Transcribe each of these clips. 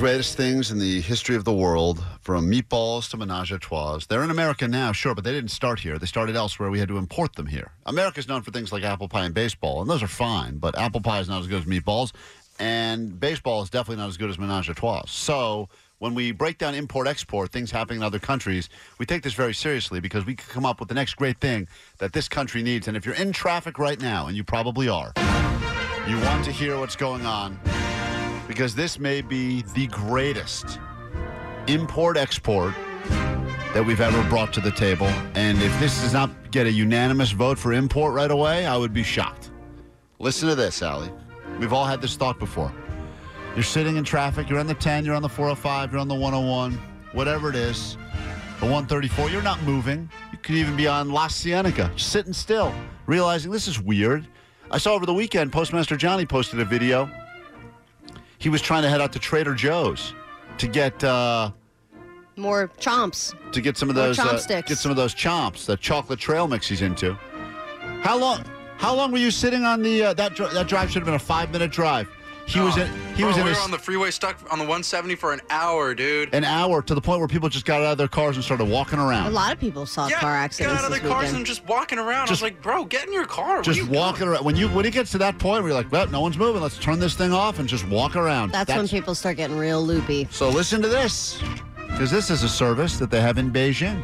Greatest things in the history of the world, from meatballs to menage a trois. They're in America now, sure, but they didn't start here. They started elsewhere. We had to import them here. America's known for things like apple pie and baseball, and those are fine, but apple pie is not as good as meatballs, and baseball is definitely not as good as menage a trois. So when we break down import export, things happening in other countries, we take this very seriously because we could come up with the next great thing that this country needs. And if you're in traffic right now, and you probably are, you want to hear what's going on because this may be the greatest import export that we've ever brought to the table. And if this does not get a unanimous vote for import right away, I would be shocked. Listen to this, Allie. We've all had this thought before. You're sitting in traffic, you're on the 10, you're on the 405, you're on the 101, whatever it is, the 134, you're not moving. You could even be on La Cienega, sitting still, realizing this is weird. I saw over the weekend, Postmaster Johnny posted a video he was trying to head out to Trader Joe's to get uh, More chomps. to get some of More those uh, chopsticks. get some of those chomps, the chocolate trail mix he's into. How long? How long were you sitting on the uh, that dri- that drive? Should have been a five minute drive. He was in he Bro, was oh, in we his, were on the freeway stuck on the 170 for an hour, dude. an hour to the point where people just got out of their cars and started walking around. A lot of people saw yeah, car get accidents out of their cars weekend. and just walking around. Just- I was like, bro, get in your car. Just you walking going? around. When you when it gets to that point where you're like, well, no one's moving. Let's turn this thing off and just walk around. That's, when people start getting real loopy. So listen to this, because this is a service that they have in Beijing.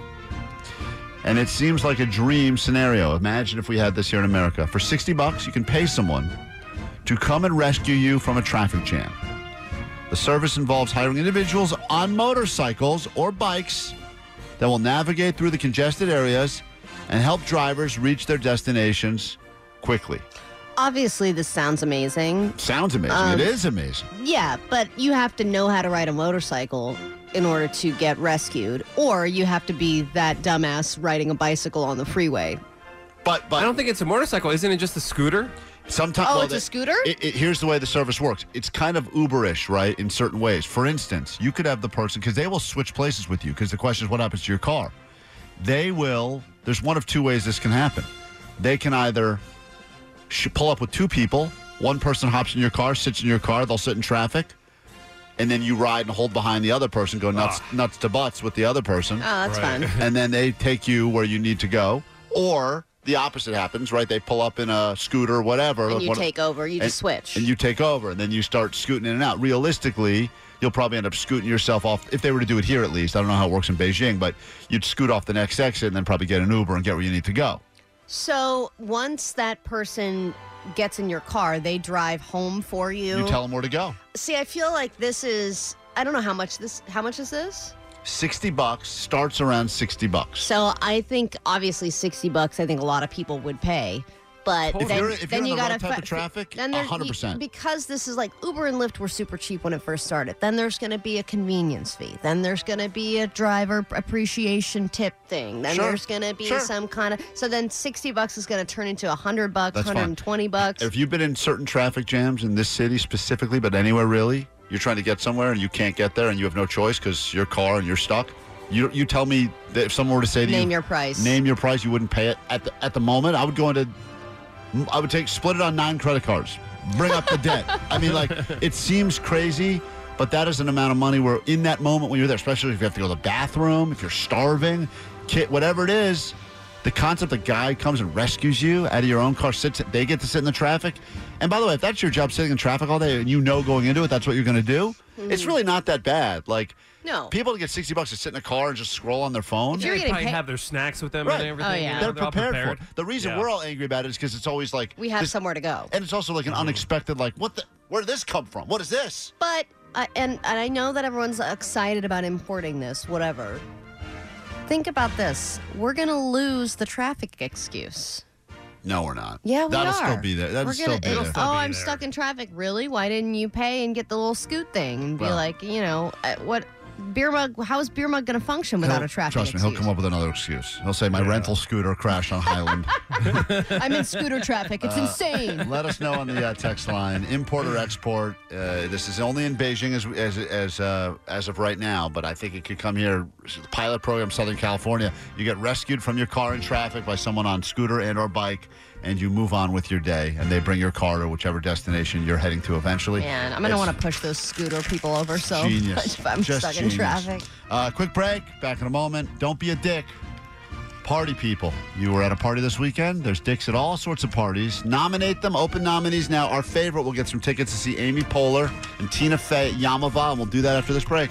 And it seems like a dream scenario. Imagine if we had this here in America. For 60 bucks, you can pay someone to come and rescue you from a traffic jam. The service involves hiring individuals on motorcycles or bikes that will navigate through the congested areas and help drivers reach their destinations quickly. Obviously, this sounds amazing. Sounds amazing. Um, it is amazing. Yeah, but you have to know how to ride a motorcycle in order to get rescued, or you have to be that dumbass riding a bicycle on the freeway. But but I don't think it's a motorcycle. Isn't it just a scooter? Sometimes, Oh, well, it's a scooter? It, it- here's the way the service works. It's kind of Uberish, right? In certain ways. For instance, you could have the person because they will switch places with you. Because the question is, what happens to your car? They will. There's one of two ways this can happen. They can either sh- pull up with two people. One person hops in your car, sits in your car. They'll sit in traffic, and then you ride and hold behind the other person, go nuts, ah. nuts to butts with the other person Oh, that's fun. and then they take you where you need to go. Or the opposite happens, right? They pull up in a scooter, whatever. And you take over, you and- just switch. And you take over, and then you start scooting in and out. Realistically, you'll probably end up scooting yourself off, if they were to do it here at least. I don't know how it works in Beijing, but you'd scoot off the next exit and then probably get an Uber and get where you need to go. So once that person gets in your car, they drive home for you. You tell them where to go. See, I feel like this is. I don't know how much this. How much is this? 60 bucks starts around 60 bucks. So I think obviously sixty bucks. I think a lot of people would pay. But If then, you're- if then you're you in the gotta right type fa- of traffic, then 100%. because this is like Uber and Lyft were super cheap when it first started. Then there's going to be a convenience fee. Then there's going to be a driver appreciation tip thing. Then Sure. there's going to be Sure. some kind of so then sixty bucks is going to turn into hundred bucks, That's fine. hundred and twenty bucks. If you've been in certain traffic jams in this city specifically, but anywhere really, you're trying to get somewhere and you can't get there and you have no choice because your car and you're stuck. You you tell me that if someone were to say to you, Name your price. name your price, you wouldn't pay it at the at the moment. I would go into, I would take split it on nine credit cards, bring up the debt. I mean, like it seems crazy, but that is an amount of money where in that moment when you're there, especially if you have to go to the bathroom, if you're starving, kid, whatever it is. The concept the guy comes and rescues you out of your own car, sits, they get to sit in the traffic. And by the way, if that's your job, sitting in traffic all day, and you know going into it, that's what you're going to do. It's really not that bad. Like No. people get sixty bucks to sit in a car and just scroll on their phone. If you're They getting probably paid- have their snacks with them Right. and everything. Oh, you yeah. know, They're all prepared, for it. The reason Yeah. we're all angry about it is because it's always like We have this- somewhere to go. and it's also like an unexpected, like what the, where did this come from? What is this? But uh, and and I know that everyone's excited about importing this, whatever. Think about this: we're gonna lose the traffic excuse. No, we're not. Yeah, we That'll are. still be there. That'll We're still gonna, be it- there. still oh, be I'm there. stuck in traffic. Really? Why didn't you pay and get the little scoot thing and be Well- like, you know, uh, what beer mug? How is beer mug gonna function without He'll- a traffic Trust me, he'll excuse? come up with another excuse. He'll say, "My rental scooter crashed on Highland." I'm in scooter traffic. Uh, It's insane. Let us know on the uh, text line. Import or export? Uh, this is only in Beijing as as as uh, as of right now, but I think it could come here. The pilot program, Southern California. You get rescued from your car in traffic by someone on scooter and or bike, and you move on with your day. And they bring your car to whichever destination you're heading to eventually. Man, I'm gonna want to push those scooter people over so genius. much if I'm Just stuck genius. in traffic. Uh, quick break. Back in a moment. Don't be a dick. Party people. You were at a party this weekend. There's dicks at all sorts of parties. Nominate them. Open nominees now. Our favorite will get some tickets to see Amy Poehler and Tina Fey at Yamava, and we'll do that after this break.